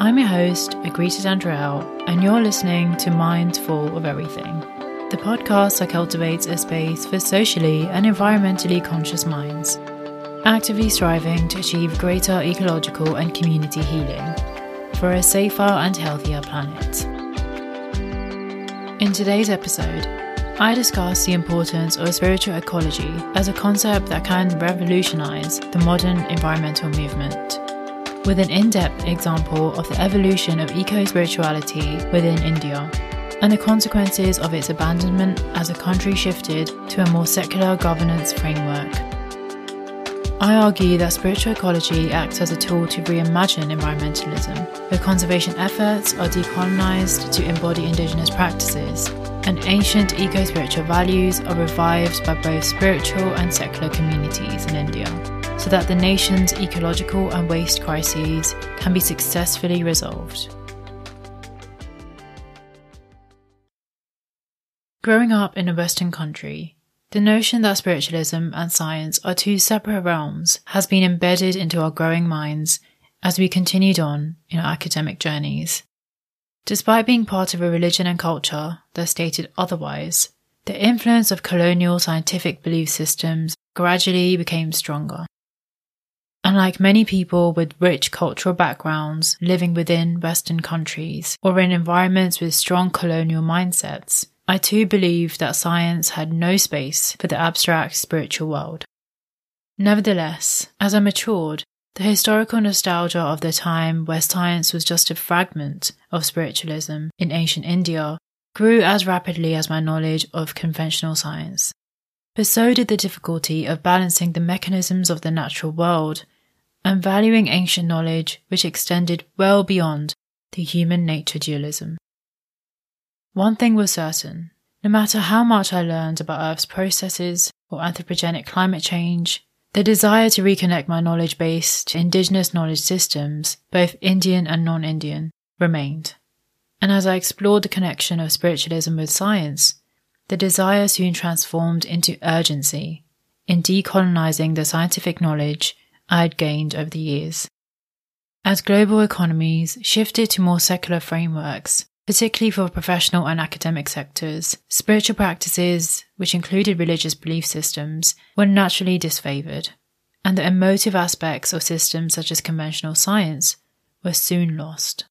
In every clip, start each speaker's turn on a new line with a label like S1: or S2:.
S1: I'm your host, Agrita Dandrell, and you're listening to Mindful of Everything, the podcast that cultivates a space for socially and environmentally conscious minds, actively striving to achieve greater ecological and community healing for a safer and healthier planet. In today's episode, I discuss the importance of spiritual ecology as a concept that can revolutionize the modern environmental movement with an in depth example of the evolution of eco spirituality within India and the consequences of its abandonment as a country shifted to a more secular governance framework. I argue that spiritual ecology acts as a tool to reimagine environmentalism, where conservation efforts are decolonized to embody indigenous practices, and ancient eco spiritual values are revived by both spiritual and secular communities in India so that the nation's ecological and waste crises can be successfully resolved. Growing up in a Western country, the notion that spiritualism and science are two separate realms has been embedded into our growing minds as we continued on in our academic journeys. Despite being part of a religion and culture that stated otherwise, the influence of colonial scientific belief systems gradually became stronger. Unlike many people with rich cultural backgrounds living within Western countries or in environments with strong colonial mindsets, I too believed that science had no space for the abstract spiritual world. Nevertheless, as I matured, the historical nostalgia of the time where science was just a fragment of spiritualism in ancient India grew as rapidly as my knowledge of conventional science. But so did the difficulty of balancing the mechanisms of the natural world and valuing ancient knowledge which extended well beyond the human nature dualism. One thing was certain no matter how much I learned about Earth's processes or anthropogenic climate change, the desire to reconnect my knowledge base to indigenous knowledge systems, both Indian and non Indian, remained. And as I explored the connection of spiritualism with science, the desire soon transformed into urgency in decolonizing the scientific knowledge I had gained over the years. As global economies shifted to more secular frameworks, particularly for professional and academic sectors, spiritual practices, which included religious belief systems, were naturally disfavored, and the emotive aspects of systems such as conventional science were soon lost.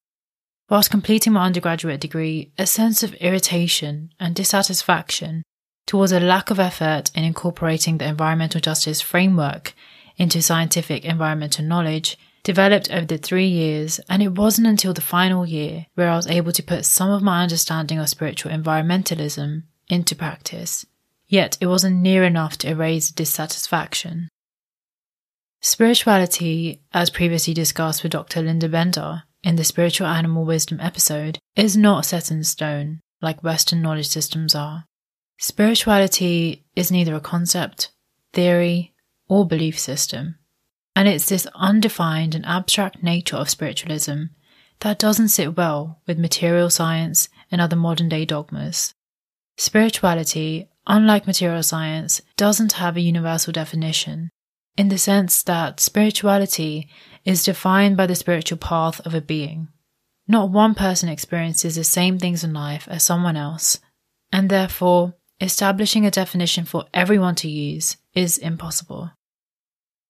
S1: Whilst completing my undergraduate degree, a sense of irritation and dissatisfaction towards a lack of effort in incorporating the environmental justice framework into scientific environmental knowledge developed over the three years, and it wasn't until the final year where I was able to put some of my understanding of spiritual environmentalism into practice. Yet it wasn't near enough to erase dissatisfaction. Spirituality, as previously discussed with Dr. Linda Bender in the Spiritual Animal Wisdom episode, is not set in stone like Western knowledge systems are. Spirituality is neither a concept, theory, or belief system. And it's this undefined and abstract nature of spiritualism that doesn't sit well with material science and other modern day dogmas. Spirituality, unlike material science, doesn't have a universal definition, in the sense that spirituality is defined by the spiritual path of a being. Not one person experiences the same things in life as someone else, and therefore, establishing a definition for everyone to use is impossible.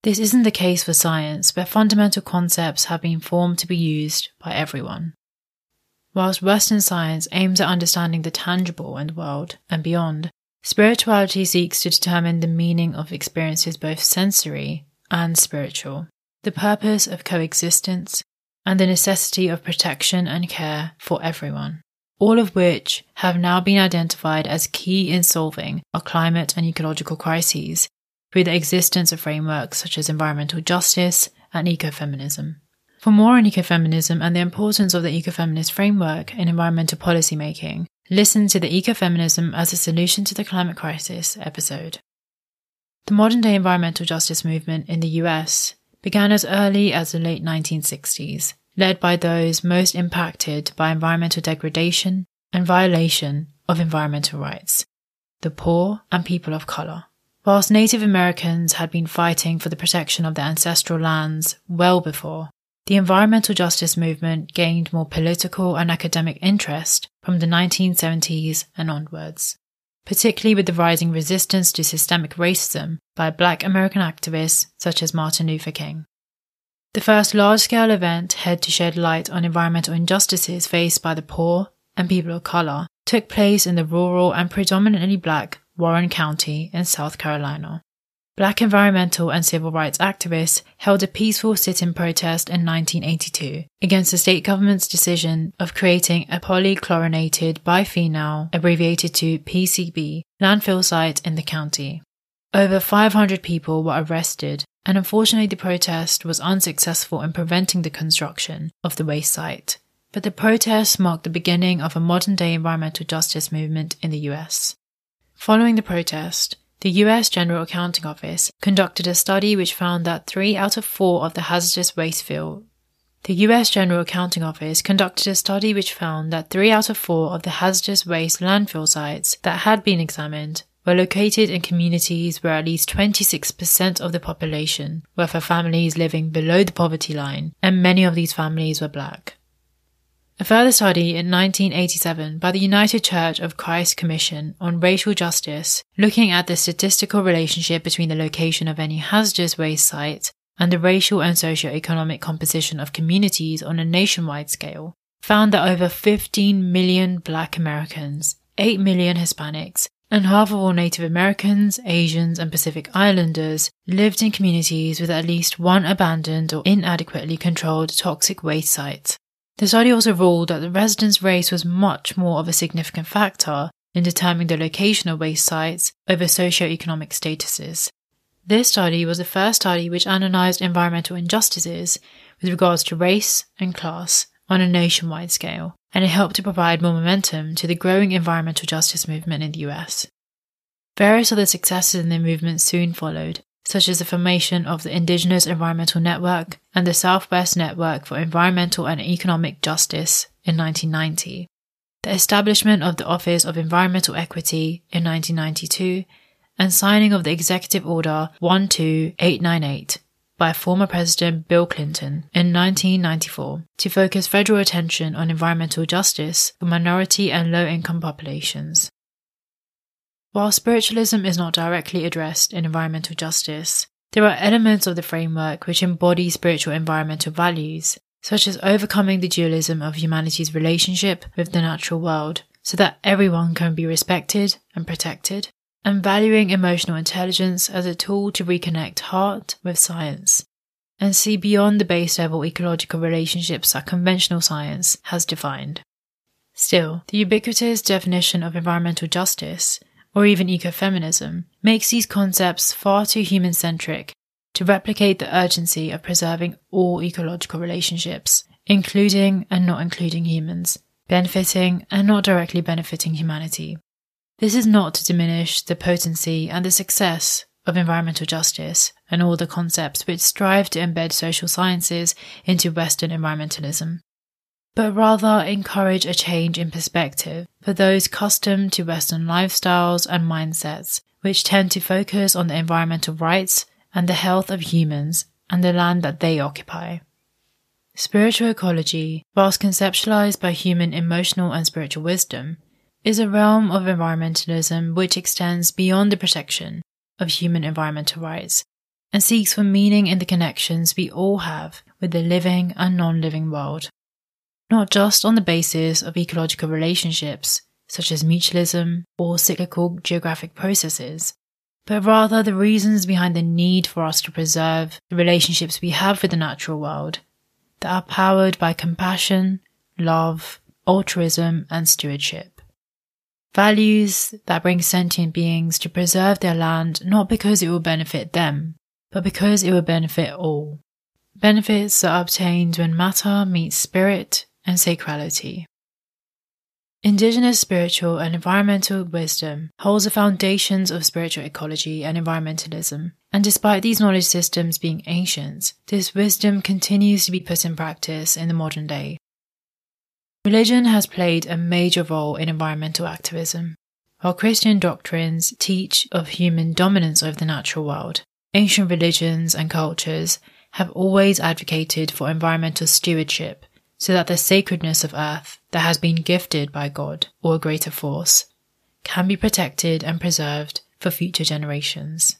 S1: This isn't the case for science, where fundamental concepts have been formed to be used by everyone. Whilst Western science aims at understanding the tangible and world and beyond, spirituality seeks to determine the meaning of experiences both sensory and spiritual, the purpose of coexistence, and the necessity of protection and care for everyone, all of which have now been identified as key in solving our climate and ecological crises through the existence of frameworks such as environmental justice and ecofeminism. For more on ecofeminism and the importance of the ecofeminist framework in environmental policymaking, listen to the Ecofeminism as a Solution to the Climate Crisis episode. The modern day environmental justice movement in the US began as early as the late 1960s, led by those most impacted by environmental degradation and violation of environmental rights, the poor and people of color. Whilst Native Americans had been fighting for the protection of their ancestral lands well before, the environmental justice movement gained more political and academic interest from the 1970s and onwards, particularly with the rising resistance to systemic racism by black American activists such as Martin Luther King. The first large scale event had to shed light on environmental injustices faced by the poor and people of color took place in the rural and predominantly black Warren County in South Carolina. Black environmental and civil rights activists held a peaceful sit-in protest in 1982 against the state government's decision of creating a polychlorinated biphenyl, abbreviated to PCB, landfill site in the county. Over 500 people were arrested, and unfortunately the protest was unsuccessful in preventing the construction of the waste site. But the protest marked the beginning of a modern day environmental justice movement in the US. Following the protest, the US General Accounting Office conducted a study which found that three out of four of the hazardous waste field the US General Accounting Office conducted a study which found that three out of four of the hazardous waste landfill sites that had been examined were located in communities where at least 26% of the population were for families living below the poverty line, and many of these families were black. A further study in 1987 by the United Church of Christ Commission on Racial Justice, looking at the statistical relationship between the location of any hazardous waste site and the racial and socio-economic composition of communities on a nationwide scale, found that over 15 million black Americans, 8 million Hispanics, and half of all Native Americans, Asians, and Pacific Islanders lived in communities with at least one abandoned or inadequately controlled toxic waste site. The study also ruled that the residents' race was much more of a significant factor in determining the location of waste sites over socio-economic statuses. This study was the first study which analysed environmental injustices with regards to race and class on a nationwide scale, and it helped to provide more momentum to the growing environmental justice movement in the US. Various other successes in the movement soon followed, such as the formation of the Indigenous Environmental Network and the Southwest Network for Environmental and Economic Justice in 1990, the establishment of the Office of Environmental Equity in 1992, and signing of the Executive Order 12898 by former President Bill Clinton in 1994 to focus federal attention on environmental justice for minority and low income populations. While spiritualism is not directly addressed in environmental justice, there are elements of the framework which embody spiritual environmental values, such as overcoming the dualism of humanity's relationship with the natural world so that everyone can be respected and protected, and valuing emotional intelligence as a tool to reconnect heart with science and see beyond the base level ecological relationships that conventional science has defined. Still, the ubiquitous definition of environmental justice or even ecofeminism, makes these concepts far too human centric to replicate the urgency of preserving all ecological relationships, including and not including humans, benefiting and not directly benefiting humanity. This is not to diminish the potency and the success of environmental justice and all the concepts which strive to embed social sciences into Western environmentalism but rather encourage a change in perspective for those accustomed to Western lifestyles and mindsets, which tend to focus on the environmental rights and the health of humans and the land that they occupy. Spiritual ecology, whilst conceptualized by human emotional and spiritual wisdom, is a realm of environmentalism which extends beyond the protection of human environmental rights and seeks for meaning in the connections we all have with the living and non living world not just on the basis of ecological relationships, such as mutualism or cyclical geographic processes, but rather the reasons behind the need for us to preserve the relationships we have with the natural world that are powered by compassion, love, altruism, and stewardship. Values that bring sentient beings to preserve their land not because it will benefit them, but because it will benefit all. Benefits are obtained when matter meets spirit and sacrality. Indigenous spiritual and environmental wisdom holds the foundations of spiritual ecology and environmentalism, and despite these knowledge systems being ancient, this wisdom continues to be put in practice in the modern day. Religion has played a major role in environmental activism. While Christian doctrines teach of human dominance over the natural world, ancient religions and cultures have always advocated for environmental stewardship so that the sacredness of earth that has been gifted by God or a greater force can be protected and preserved for future generations.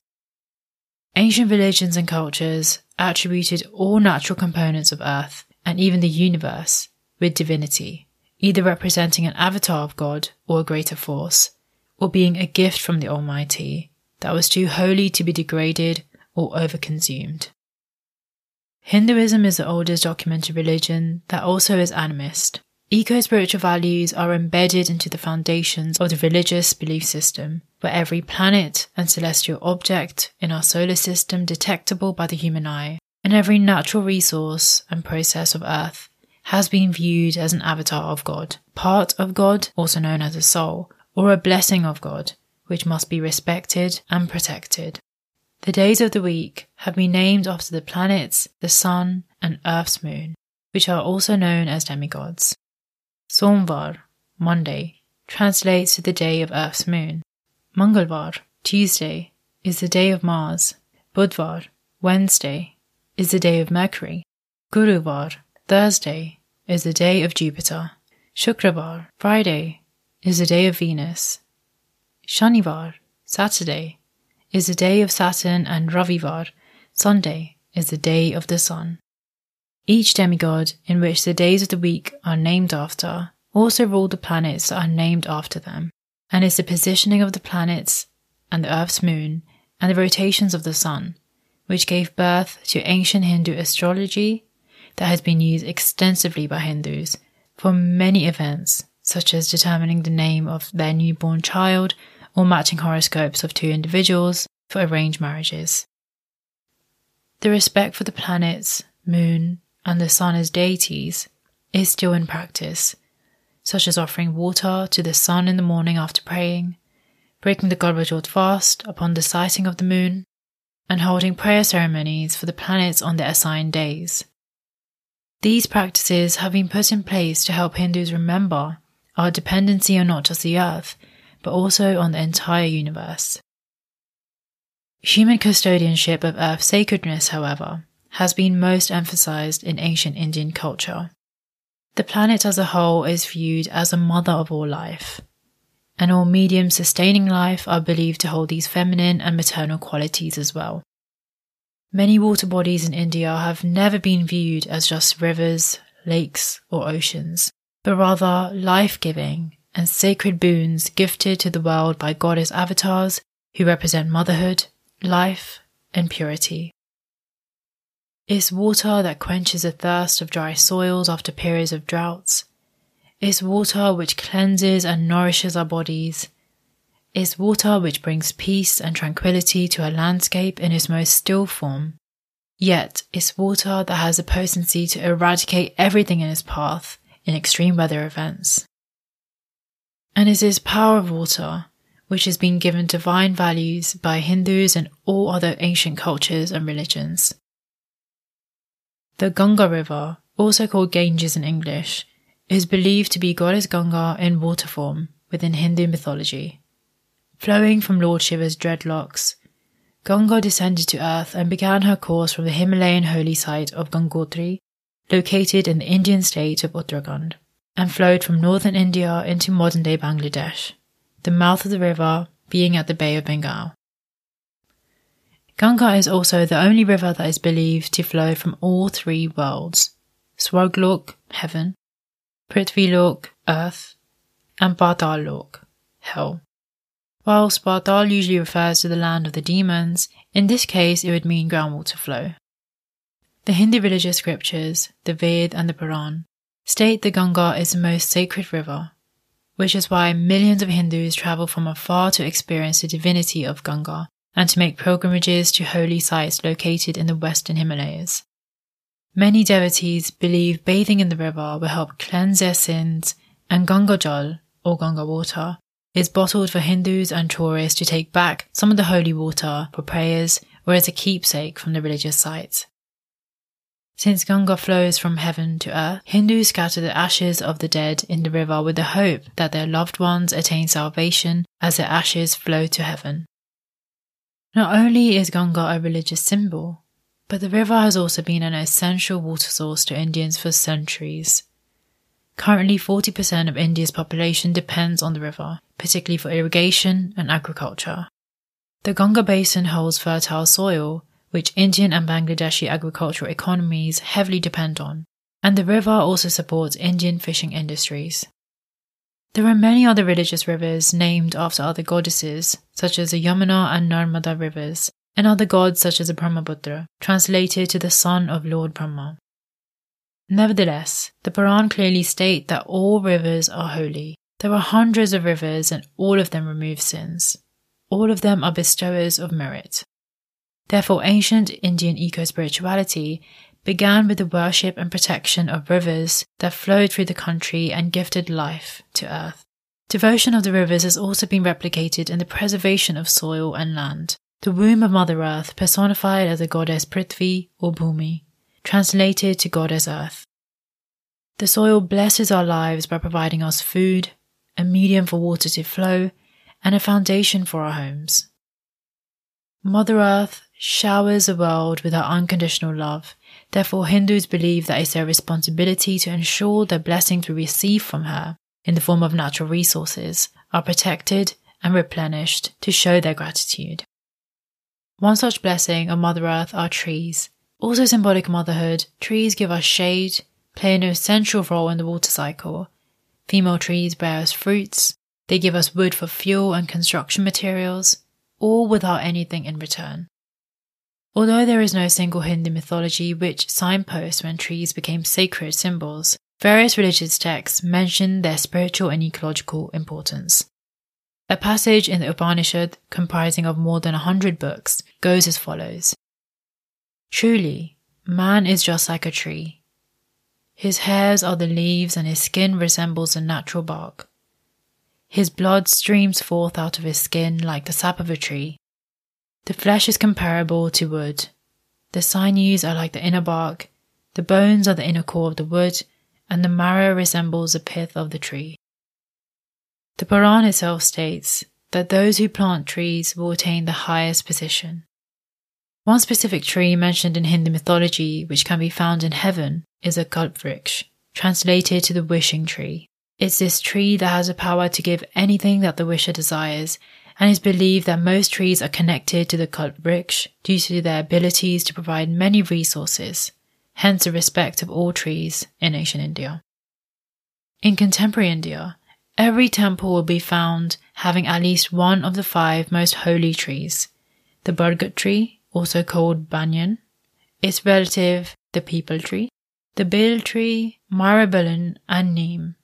S1: Ancient religions and cultures attributed all natural components of earth and even the universe with divinity, either representing an avatar of God or a greater force, or being a gift from the Almighty that was too holy to be degraded or overconsumed. Hinduism is the oldest documented religion that also is animist. Eco spiritual values are embedded into the foundations of the religious belief system, where every planet and celestial object in our solar system detectable by the human eye, and every natural resource and process of Earth has been viewed as an avatar of God, part of God, also known as a soul, or a blessing of God, which must be respected and protected. The days of the week have been named after the planets, the sun, and Earth's moon, which are also known as demigods. Somvar, Monday, translates to the day of Earth's moon. Mangalvar, Tuesday, is the day of Mars. Budvar, Wednesday, is the day of Mercury. Guruvar, Thursday, is the day of Jupiter. Shukravar, Friday, is the day of Venus. Shanivar, Saturday, is the day of Saturn, and Ravivar, Sunday, is the day of the sun. Each demigod, in which the days of the week are named after, also rule the planets that are named after them, and is the positioning of the planets and the Earth's moon and the rotations of the sun, which gave birth to ancient Hindu astrology that has been used extensively by Hindus for many events, such as determining the name of their newborn child or matching horoscopes of two individuals for arranged marriages. The respect for the planets, moon, and the sun as deities is still in practice, such as offering water to the sun in the morning after praying, breaking the Karva fast upon the sighting of the moon, and holding prayer ceremonies for the planets on their assigned days. These practices have been put in place to help Hindus remember our dependency on not just the earth, but also on the entire universe. Human custodianship of Earth's sacredness, however, has been most emphasized in ancient Indian culture. The planet as a whole is viewed as a mother of all life, and all mediums sustaining life are believed to hold these feminine and maternal qualities as well. Many water bodies in India have never been viewed as just rivers, lakes, or oceans, but rather life giving and sacred boons gifted to the world by goddess avatars who represent motherhood, life, and purity. It's water that quenches the thirst of dry soils after periods of droughts. It's water which cleanses and nourishes our bodies. It's water which brings peace and tranquility to a landscape in its most still form. Yet, it's water that has the potency to eradicate everything in its path in extreme weather events and it is power of water, which has been given divine values by Hindus and all other ancient cultures and religions. The Ganga River, also called Ganges in English, is believed to be goddess Ganga in water form within Hindu mythology. Flowing from Lord Shiva's dreadlocks, Ganga descended to earth and began her course from the Himalayan holy site of Gangotri, located in the Indian state of Uttarakhand and flowed from northern India into modern day Bangladesh, the mouth of the river being at the Bay of Bengal. Ganga is also the only river that is believed to flow from all three worlds Swarglok, heaven, Prithvilok, earth, and Patal hell. While Patal usually refers to the land of the demons, in this case it would mean groundwater flow. The Hindu religious scriptures, the Ved and the Puran, state the Ganga is the most sacred river, which is why millions of Hindus travel from afar to experience the divinity of Ganga and to make pilgrimages to holy sites located in the western Himalayas. Many devotees believe bathing in the river will help cleanse their sins, and Ganga Jal, or Ganga water, is bottled for Hindus and tourists to take back some of the holy water for prayers or as a keepsake from the religious sites. Since Ganga flows from heaven to earth, Hindus scatter the ashes of the dead in the river with the hope that their loved ones attain salvation as their ashes flow to heaven. Not only is Ganga a religious symbol, But the river has also been an essential water source to Indians for centuries. Currently, 40% of India's population depends on the river, particularly for irrigation and agriculture. The Ganga Basin holds fertile soil, which Indian and Bangladeshi agricultural economies heavily depend on, and the river also supports Indian fishing industries. There are many other religious rivers named after other goddesses, such as the Yamuna and Narmada rivers, and other gods such as the Brahmaputra, translated to the son of Lord Brahma. Nevertheless, the Puran clearly state that all rivers are holy. There are hundreds of rivers and all of them remove sins. All of them are bestowers of merit. Therefore, ancient Indian eco spirituality began with the worship and protection of rivers that flowed through the country and gifted life to earth. Devotion of the rivers has also been replicated in the preservation of soil and land. The womb of Mother Earth personified as the goddess Prithvi or Bhumi translated to Goddess earth. The soil blesses our lives by providing us food, a medium for water to flow, and a foundation for our homes. Mother Earth showers the world with her unconditional love. Therefore, Hindus believe that it's their responsibility to ensure the blessings we receive from her, in the form of natural resources, are protected and replenished to show their gratitude. One such blessing of Mother Earth are trees, also symbolic of motherhood, trees give us shade, play an essential role in the water cycle. Female trees bear us fruits, they give us wood for fuel and construction materials, all without anything in return. Although there is no single Hindu mythology which signposts when trees became sacred symbols, various religious texts mention their spiritual and ecological importance. A passage in the Upanishad, comprising of more than a hundred books, goes as follows Truly, man is just like a tree. His hairs are the leaves, and his skin resembles the natural bark. His blood streams forth out of his skin like the sap of a tree. The flesh is comparable to wood. The sinews are like the inner bark, the bones are the inner core of the wood, and the marrow resembles the pith of the tree. The Puran itself states that those who plant trees will attain the highest position. One specific tree mentioned in Hindu mythology, which can be found in heaven, is a kalpvriksh, translated to the wishing tree. It's this tree that has the power to give anything that the wisher desires, and is believed that most trees are connected to the kalpvriksh due to their abilities to provide many resources, hence the respect of all trees in ancient India. In contemporary India, every temple will be found having at least one of the five most holy trees the Bargat tree, also called banyan, its relative, the peepal tree, the bil tree, myrobalan, and neem.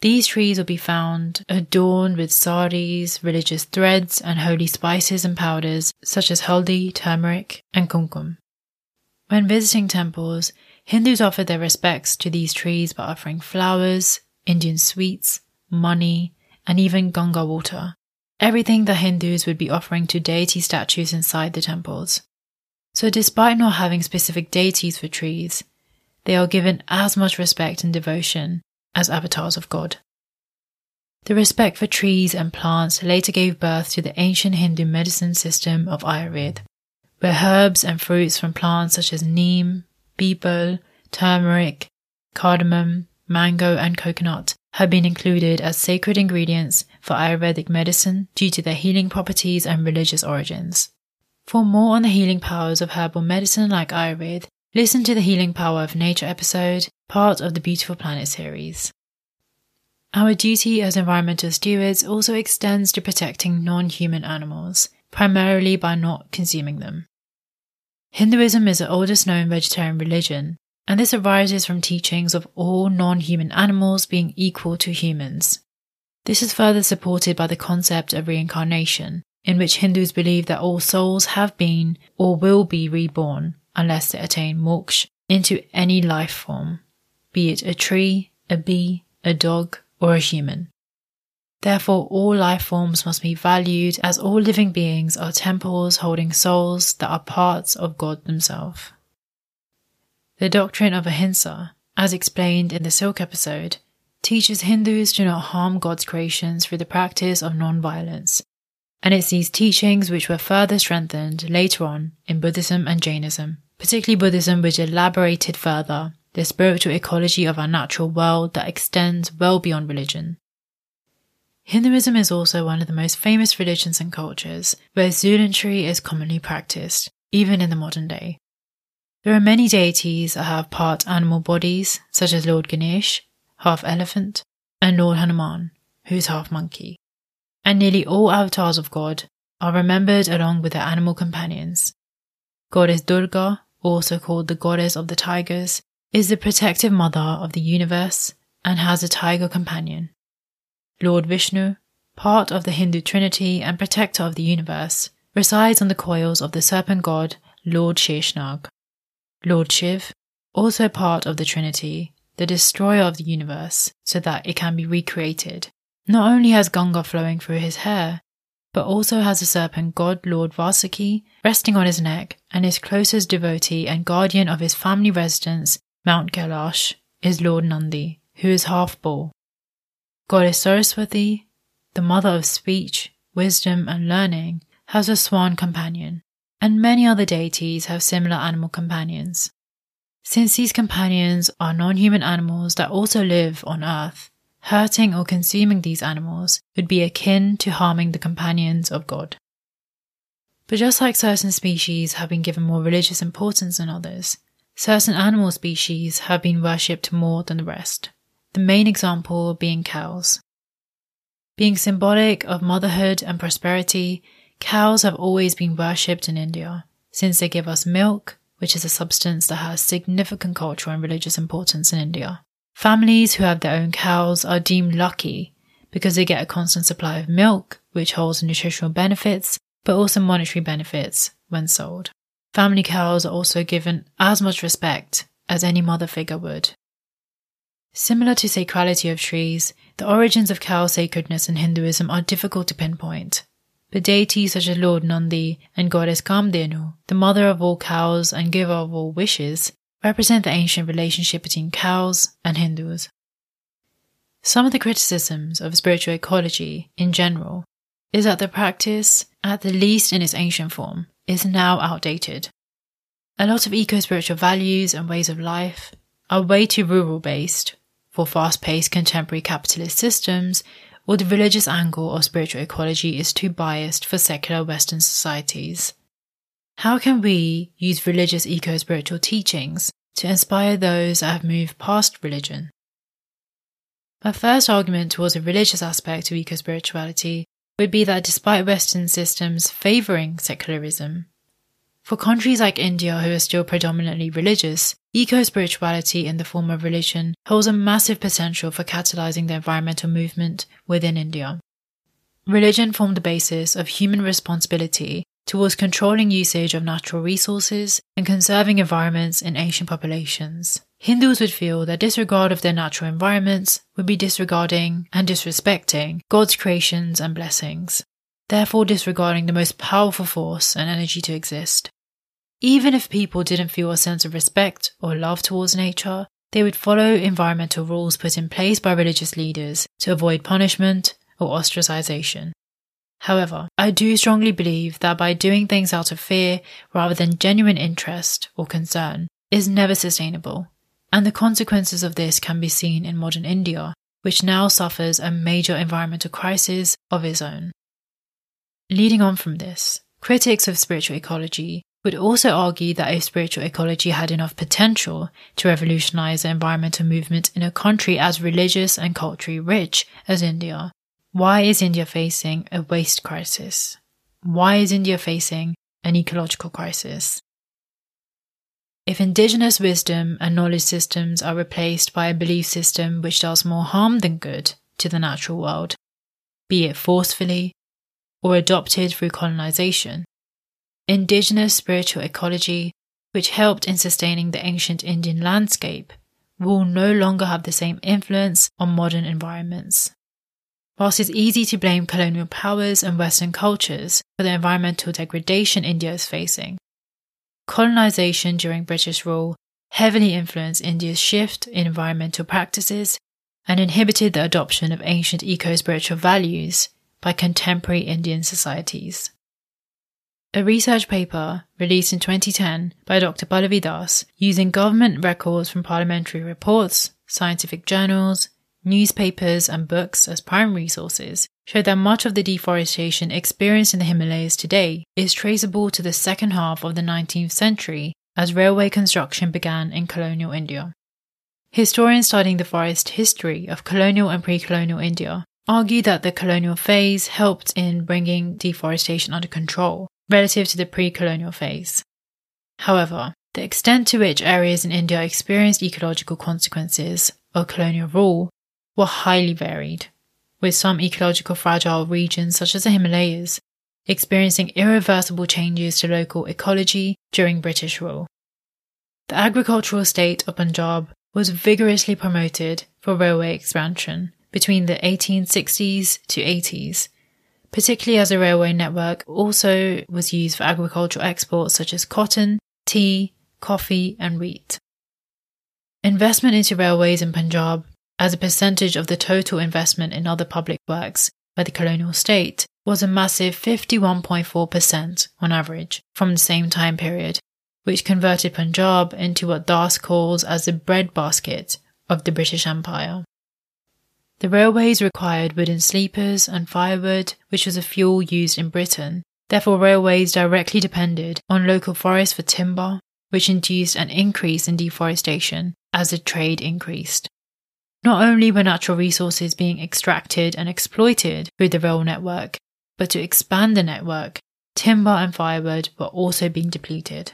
S1: These trees will be found adorned with saris, religious threads, and holy spices and powders such as haldi, turmeric, and kumkum. When visiting temples, Hindus offer their respects to these trees by offering flowers, Indian sweets, money, and even Ganga water, everything that Hindus would be offering to deity statues inside the temples. So, despite not having specific deities for trees, they are given as much respect and devotion as avatars of God. The respect for trees and plants later gave birth to the ancient Hindu medicine system of Ayurveda, where herbs and fruits from plants such as neem, betel, turmeric, cardamom, mango, and coconut have been included as sacred ingredients for Ayurvedic medicine due to their healing properties and religious origins. For more on the healing powers of herbal medicine like Ayurveda, listen to the Healing Power of Nature episode, part of the Beautiful Planet series. Our duty as environmental stewards also extends to protecting non human animals, primarily by not consuming them. Hinduism is the oldest known vegetarian religion, and this arises from teachings of all non human animals being equal to humans. This is further supported by the concept of reincarnation, in which Hindus believe that all souls have been or will be reborn unless they attain moksha into any life form, be it a tree, a bee, a dog, or a human. Therefore, all life forms must be valued as all living beings are temples holding souls that are parts of God Himself. The doctrine of ahimsa, as explained in the Silk episode, teaches Hindus to not harm God's creations through the practice of non-violence. And it's these teachings which were further strengthened later on in Buddhism and Jainism, particularly Buddhism, which elaborated further the spiritual ecology of our natural world that extends well beyond religion. Hinduism is also one of the most famous religions and cultures where zoolatry is commonly practiced, even in the modern day. There are many deities that have part animal bodies, such as Lord Ganesh, half elephant, and Lord Hanuman, who's half monkey. And nearly all avatars of God are remembered along with their animal companions. Goddess Durga, also called the goddess of the tigers, is the protective mother of the universe and has a tiger companion. Lord Vishnu, part of the Hindu trinity and protector of the universe, resides on the coils of the serpent god Lord Sheshnag. Lord Shiv, also part of the trinity, the destroyer of the universe, so that it can be recreated, not only has Ganga flowing through his hair, but also has a serpent god Lord Vasuki resting on his neck, and his closest devotee and guardian of his family residence Mount Kailash is Lord Nandi, who is half bull. Goddess Saraswati, the mother of speech, wisdom, and learning, has a swan companion, and many other deities have similar animal companions. Since these companions are non human animals that also live on Earth, hurting or consuming these animals would be akin to harming the companions of God. But just like certain species have been given more religious importance than others, Certain animal species have been worshipped more than the rest, the main example being cows. Being symbolic of motherhood and prosperity, cows have always been worshipped in India, since they give us milk, which is a substance that has significant cultural and religious importance in India. Families who have their own cows are deemed lucky because they get a constant supply of milk, which holds nutritional benefits, but also monetary benefits when sold. Family cows are also given as much respect as any mother figure would. Similar to sacrality of trees, the origins of cow sacredness in Hinduism are difficult to pinpoint. But deities such as Lord Nandi and goddess Kamdhenu, the mother of all cows and giver of all wishes, represent the ancient relationship between cows and Hindus. Some of the criticisms of spiritual ecology in general is that the practice, at the least in its ancient form, is now outdated. A lot of eco spiritual values and ways of life are way too rural based for fast paced contemporary capitalist systems, or the religious angle of spiritual ecology is too biased for secular Western societies. How can we use religious eco spiritual teachings to inspire those that have moved past religion? My first argument towards a religious aspect of eco spirituality would be that despite Western systems favouring secularism, for countries like India who are still predominantly religious, eco spirituality in the form of religion holds a massive potential for catalyzing the environmental movement within India. Religion formed the basis of human responsibility towards controlling usage of natural resources and conserving environments in ancient populations. Hindus would feel that disregard of their natural environments would be disregarding and disrespecting God's creations and blessings, therefore disregarding the most powerful force and energy to exist. Even if people didn't feel a sense of respect or love towards nature, they would follow environmental rules put in place by religious leaders to avoid punishment or ostracization. However, I do strongly believe that by doing things out of fear rather than genuine interest or concern is never sustainable and the consequences of this can be seen in modern India, which now suffers a major environmental crisis of its own. Leading on from this, critics of spiritual ecology would also argue that if spiritual ecology had enough potential to revolutionize the environmental movement in a country as religious and culturally rich as India, why is India facing a waste crisis? Why is India facing an ecological crisis? If indigenous wisdom and knowledge systems are replaced by a belief system which does more harm than good to the natural world, be it forcefully or adopted through colonization, indigenous spiritual ecology, which helped in sustaining the ancient Indian landscape, will no longer have the same influence on modern environments. Whilst it's easy to blame colonial powers and Western cultures for the environmental degradation India is facing, colonization during British rule heavily influenced India's shift in environmental practices and inhibited the adoption of ancient eco spiritual values by contemporary Indian societies. A research paper released in 2010 by Dr. Pallavi Das, using government records from parliamentary reports, scientific journals, newspapers, and books as primary sources, showed that much of the deforestation experienced in the Himalayas today is traceable to the second half of the 19th century as railway construction began in colonial India. Historians studying the forest history of colonial and pre colonial India argue that the colonial phase helped in bringing deforestation under control relative to the pre colonial phase. However, the extent to which areas in India experienced ecological consequences of colonial rule were highly varied, with some ecological fragile regions such as the Himalayas experiencing irreversible changes to local ecology during British rule. The agricultural state of Punjab was vigorously promoted for railway expansion between the 1860s to 80s, particularly as the railway network also was used for agricultural exports such as cotton, tea, coffee, and wheat. Investment into railways in Punjab as a percentage of the total investment in other public works by the colonial state was a massive 51.4% on average from the same time period, which converted Punjab into what Das calls as the breadbasket of the British Empire. The railways required wooden sleepers and firewood, which was a fuel used in Britain. Therefore, railways directly depended on local forests for timber, which induced an increase in deforestation as the trade increased. Not only were natural resources being extracted and exploited through the rail network, but to expand the network, timber and firewood were also being depleted.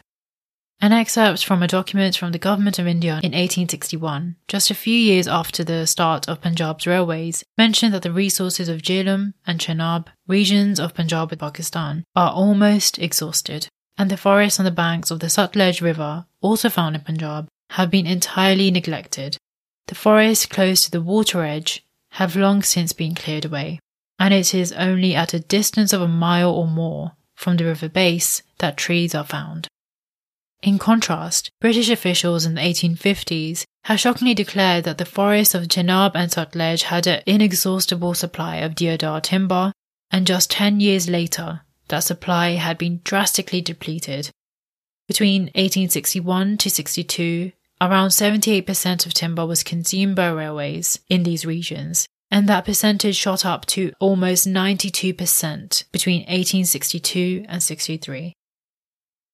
S1: An excerpt from a document from the Government of India in 1861, just a few years after the start of Punjab's railways, mentioned that the resources of Jhelum and Chenab, regions of Punjab in Pakistan, are almost exhausted, and the forests on the banks of the Sutlej River, also found in Punjab, have been entirely neglected. The forests close to the water edge have long since been cleared away, and it is only at a distance of a mile or more from the river base that trees are found. In contrast, British officials in the 1850s had shockingly declared that the forests of Chenab and Sutlej had an inexhaustible supply of deodar timber, and just 10 years later, that supply had been drastically depleted. Between 1861 to 62, around 78% of timber was consumed by railways in these regions, and that percentage shot up to almost 92% between 1862 and 63.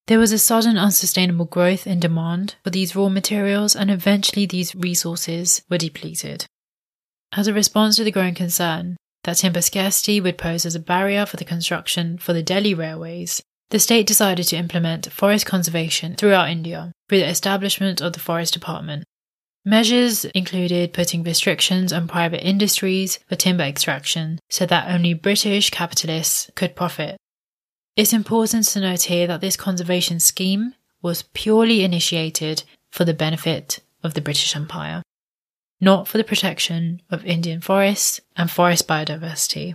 S1: There was a sudden unsustainable growth in demand for these raw materials, and eventually these resources were depleted. As a response to the growing concern that timber scarcity would pose as a barrier for the construction for the Delhi railways, the state decided to implement forest conservation throughout India through the establishment of the Forest Department. Measures included putting restrictions on private industries for timber extraction so that only British capitalists could profit it's important to note here that this conservation scheme was purely initiated for the benefit of the British Empire, not for the protection of Indian forests and forest biodiversity.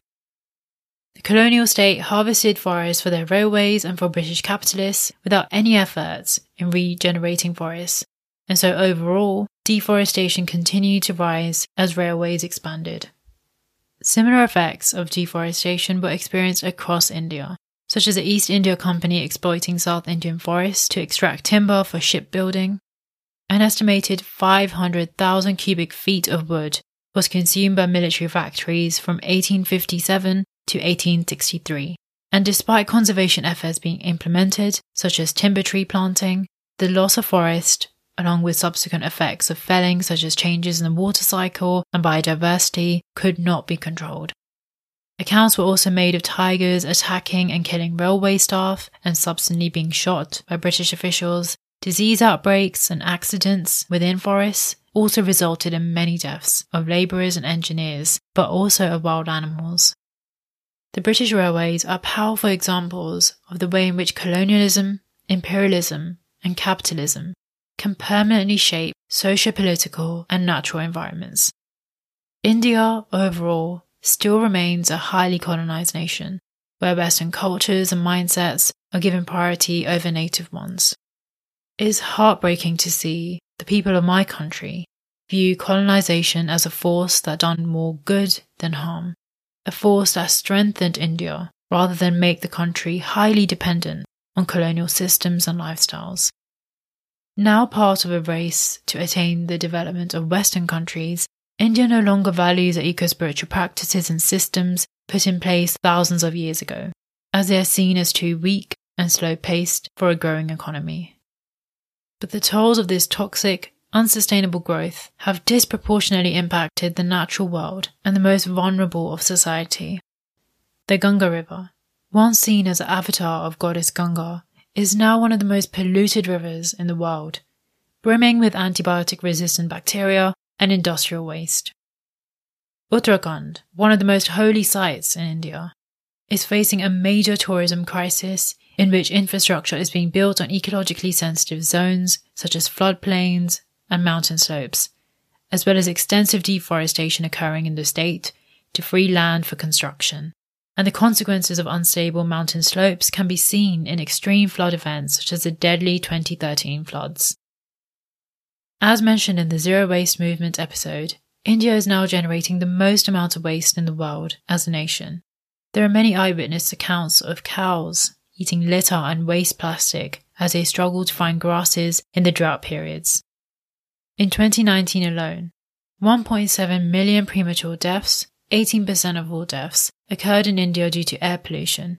S1: The colonial state harvested forests for their railways and for British capitalists without any efforts in regenerating forests, and so overall, deforestation continued to rise as railways expanded. Similar effects of deforestation were experienced across India, such as the East India Company exploiting South Indian forests to extract timber for shipbuilding. An estimated 500,000 cubic feet of wood was consumed by military factories from 1857 to 1863. And despite conservation efforts being implemented, such as timber tree planting, the loss of forest, along with subsequent effects of felling, such as changes in the water cycle and biodiversity, could not be controlled. Accounts were also made of tigers attacking and killing railway staff and subsequently being shot by British officials. Disease outbreaks and accidents within forests also resulted in many deaths of labourers and engineers, but also of wild animals. The British railways are powerful examples of the way in which colonialism, imperialism, and capitalism can permanently shape socio-political and natural environments. India overall still remains a highly colonized nation, where Western cultures and mindsets are given priority over native ones. It is heartbreaking to see the people of my country view colonization as a force that done more good than harm, a force that strengthened India rather than make the country highly dependent on colonial systems and lifestyles. Now part of a race to attain the development of Western countries, India no longer values the eco spiritual practices and systems put in place thousands of years ago, as they are seen as too weak and slow paced for a growing economy. But the tolls of this toxic, unsustainable growth have disproportionately impacted the natural world and the most vulnerable of society. The Ganga River, once seen as the avatar of goddess Ganga, is now one of the most polluted rivers in the world, brimming with antibiotic resistant bacteria and industrial waste. Uttarakhand, one of the most holy sites in India, is facing a major tourism crisis in which infrastructure is being built on ecologically sensitive zones such as floodplains and mountain slopes, as well as extensive deforestation occurring in the state to free land for construction and the consequences of unstable mountain slopes can be seen in extreme flood events such as the deadly 2013 floods. As mentioned in the Zero Waste Movement episode, India is now generating the most amount of waste in the world as a nation. There are many eyewitness accounts of cows eating litter and waste plastic as they struggle to find grasses in the drought periods. In 2019 alone, 1.7 million premature deaths 18% of all deaths occurred in India due to air pollution,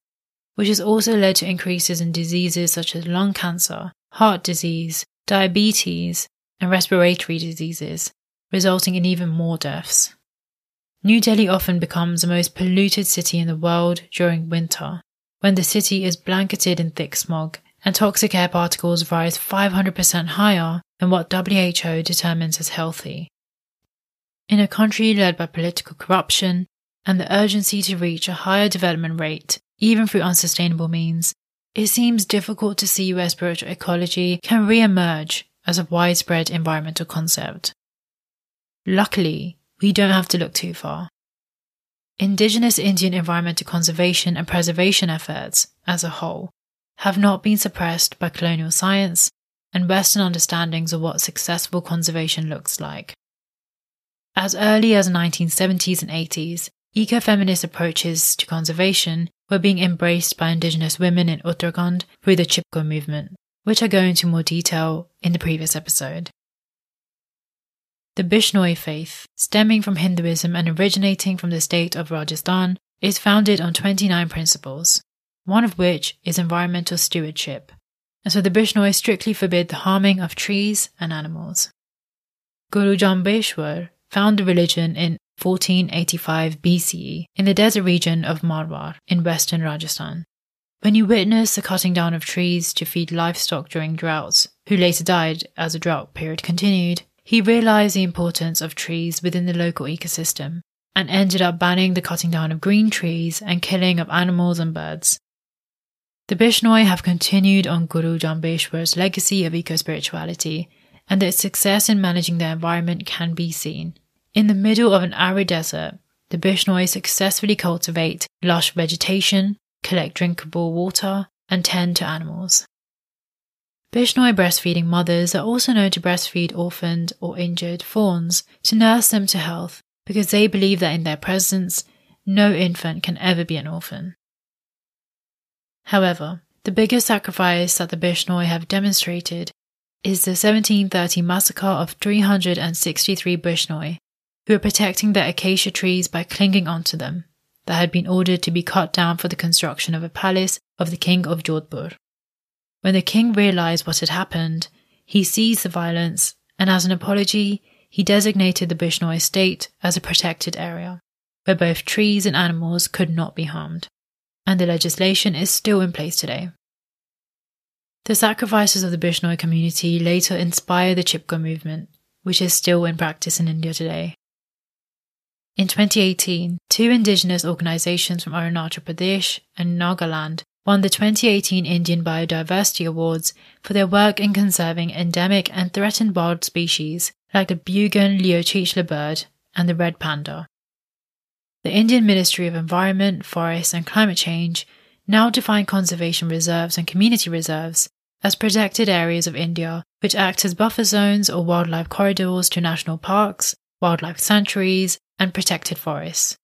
S1: which has also led to increases in diseases such as lung cancer, heart disease, diabetes, and respiratory diseases, resulting in even more deaths. New Delhi often becomes the most polluted city in the world during winter, when the city is blanketed in thick smog and toxic air particles rise 500% higher than what WHO determines as healthy. In a country led by political corruption and the urgency to reach a higher development rate, even through unsustainable means, it seems difficult to see where spiritual ecology can re emerge as a widespread environmental concept. Luckily, we don't have to look too far. Indigenous Indian environmental conservation and preservation efforts, as a whole, have not been suppressed by colonial science and Western understandings of what successful conservation looks like. As early as the 1970s and 80s, eco-feminist approaches to conservation were being embraced by indigenous women in Uttarakhand through the Chipko movement, which I go into more detail in the previous episode. The Bishnoi faith, stemming from Hinduism and originating from the state of Rajasthan, is founded on 29 principles, one of which is environmental stewardship, and so the Bishnoi strictly forbid the harming of trees and animals. Guru Jambeshwar found the religion in 1485 BCE in the desert region of Marwar in western Rajasthan. When you witness the cutting down of trees to feed livestock during droughts, who later died as the drought period continued, he realized the importance of trees within the local ecosystem and ended up banning the cutting down of green trees and killing of animals and birds. The Bishnoi have continued on Guru Jambeshwar's legacy of eco spirituality and their success in managing their environment can be seen. In the middle of an arid desert, the Bishnoi successfully cultivate lush vegetation, collect drinkable water, and tend to animals. Bishnoi breastfeeding mothers are also known to breastfeed orphaned or injured fawns to nurse them to health because they believe that in their presence, no infant can ever be an orphan. However, the biggest sacrifice that the Bishnoi have demonstrated is the 1730 massacre of 363 Bishnoi, who were protecting their acacia trees by clinging onto them, that had been ordered to be cut down for the construction of a palace of the king of Jodhpur. When the king realized what had happened, he seized the violence, and as an apology, he designated the Bishnoi estate as a protected area, where both trees and animals could not be harmed. And the legislation is still in place today. The sacrifices of the Bishnoi community later inspired the Chipko movement, which is still in practice in India today. In 2018, two indigenous organizations from Arunachal Pradesh and Nagaland won the 2018 Indian Biodiversity Awards for their work in conserving endemic and threatened wild species like the Bugun liocichla bird and the red panda. The Indian Ministry of Environment, Forests and Climate Change now define conservation reserves and community reserves as protected areas of India, which act as buffer zones or wildlife corridors to national parks, wildlife sanctuaries, and protected forests.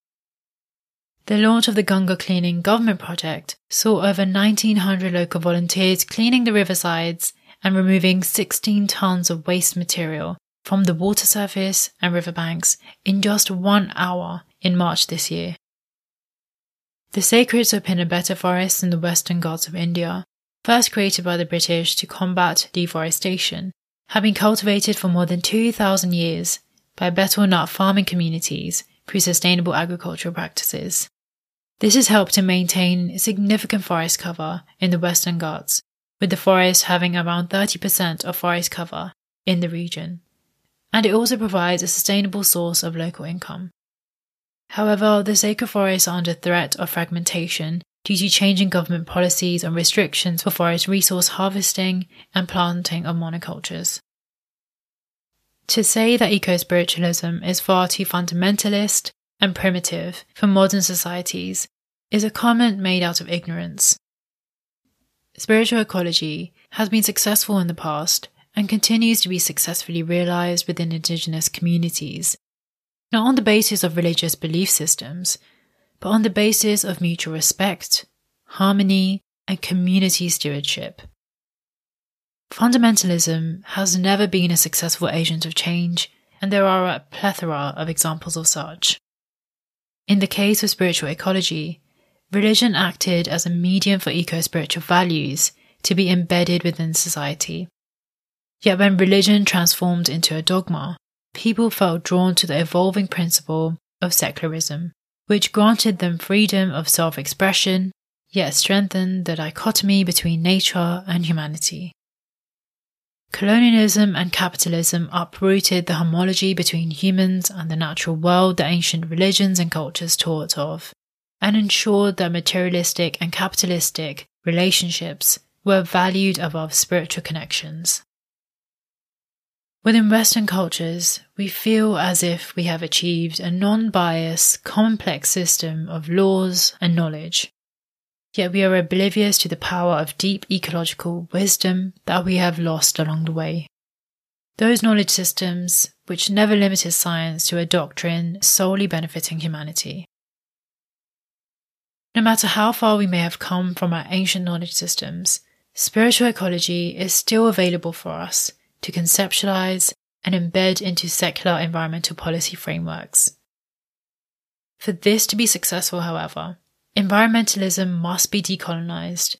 S1: The launch of the Ganga Cleaning Government Project saw over 1,900 local volunteers cleaning the riversides and removing 16 tons of waste material from the water surface and riverbanks in just one hour in March this year. The sacred Soppinabetta forest in the western Ghats of India, first created by the British to combat deforestation, have been cultivated for more than 2,000 years by betel nut farming communities through sustainable agricultural practices. This has helped to maintain significant forest cover in the Western Ghats, with the forest having around 30% of forest cover in the region. And it also provides a sustainable source of local income. However, the sacred forests are under threat of fragmentation due to changing government policies and restrictions for forest resource harvesting and planting of monocultures. To say that eco spiritualism is far too fundamentalist and primitive for modern societies is a comment made out of ignorance. Spiritual ecology has been successful in the past and continues to be successfully realized within indigenous communities, not on the basis of religious belief systems, but on the basis of mutual respect, harmony, and community stewardship. Fundamentalism has never been a successful agent of change, and there are a plethora of examples of such. In the case of spiritual ecology, religion acted as a medium for eco spiritual values to be embedded within society. Yet when religion transformed into a dogma, people felt drawn to the evolving principle of secularism, which granted them freedom of self expression, yet strengthened the dichotomy between nature and humanity. Colonialism and capitalism uprooted the homology between humans and the natural world that ancient religions and cultures taught of, and ensured that materialistic and capitalistic relationships were valued above spiritual connections. Within Western cultures, we feel as if we have achieved a non biased, complex system of laws and knowledge. Yet we are oblivious to the power of deep ecological wisdom that we have lost along the way. Those knowledge systems which never limited science to a doctrine solely benefiting humanity. No matter how far we may have come from our ancient knowledge systems, spiritual ecology is still available for us to conceptualize and embed into secular environmental policy frameworks. For this to be successful, however, environmentalism must be decolonized,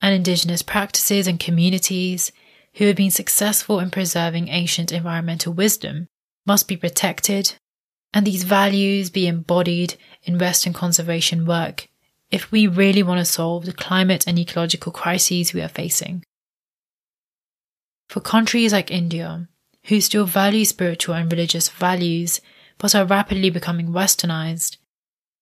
S1: and indigenous practices and communities who have been successful in preserving ancient environmental wisdom must be protected, and these values be embodied in Western conservation work if we really want to solve the climate and ecological crises we are facing. For countries like India, who still value spiritual and religious values but are rapidly becoming westernized,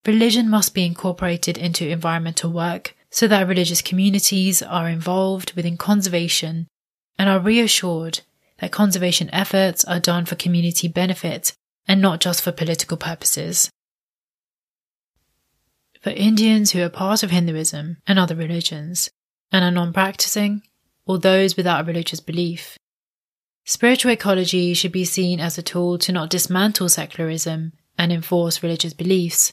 S1: religion must be incorporated into environmental work so that religious communities are involved within conservation and are reassured that conservation efforts are done for community benefit and not just for political purposes. For Indians who are part of Hinduism and other religions and are non practicing, or those without a religious belief. Spiritual ecology should be seen as a tool to not dismantle secularism and enforce religious beliefs,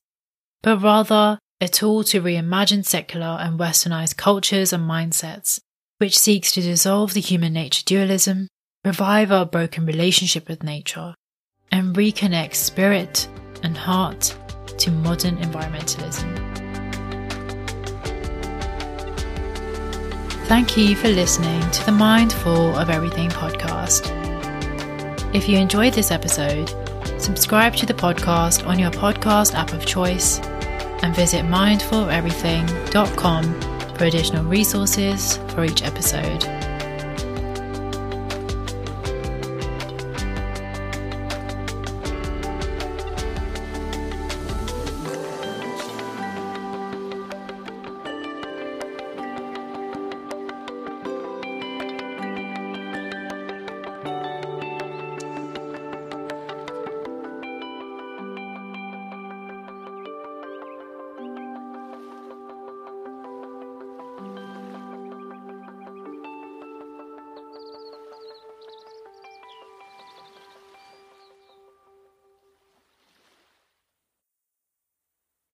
S1: but rather a tool to reimagine secular and westernized cultures and mindsets, which seeks to dissolve the human nature dualism, revive our broken relationship with nature, and reconnect spirit and heart to modern environmentalism. Thank you for listening to the Mindful of Everything podcast. If you enjoyed this episode, subscribe to the podcast on your podcast app of choice and visit mindfuleverything.com for additional resources for each episode.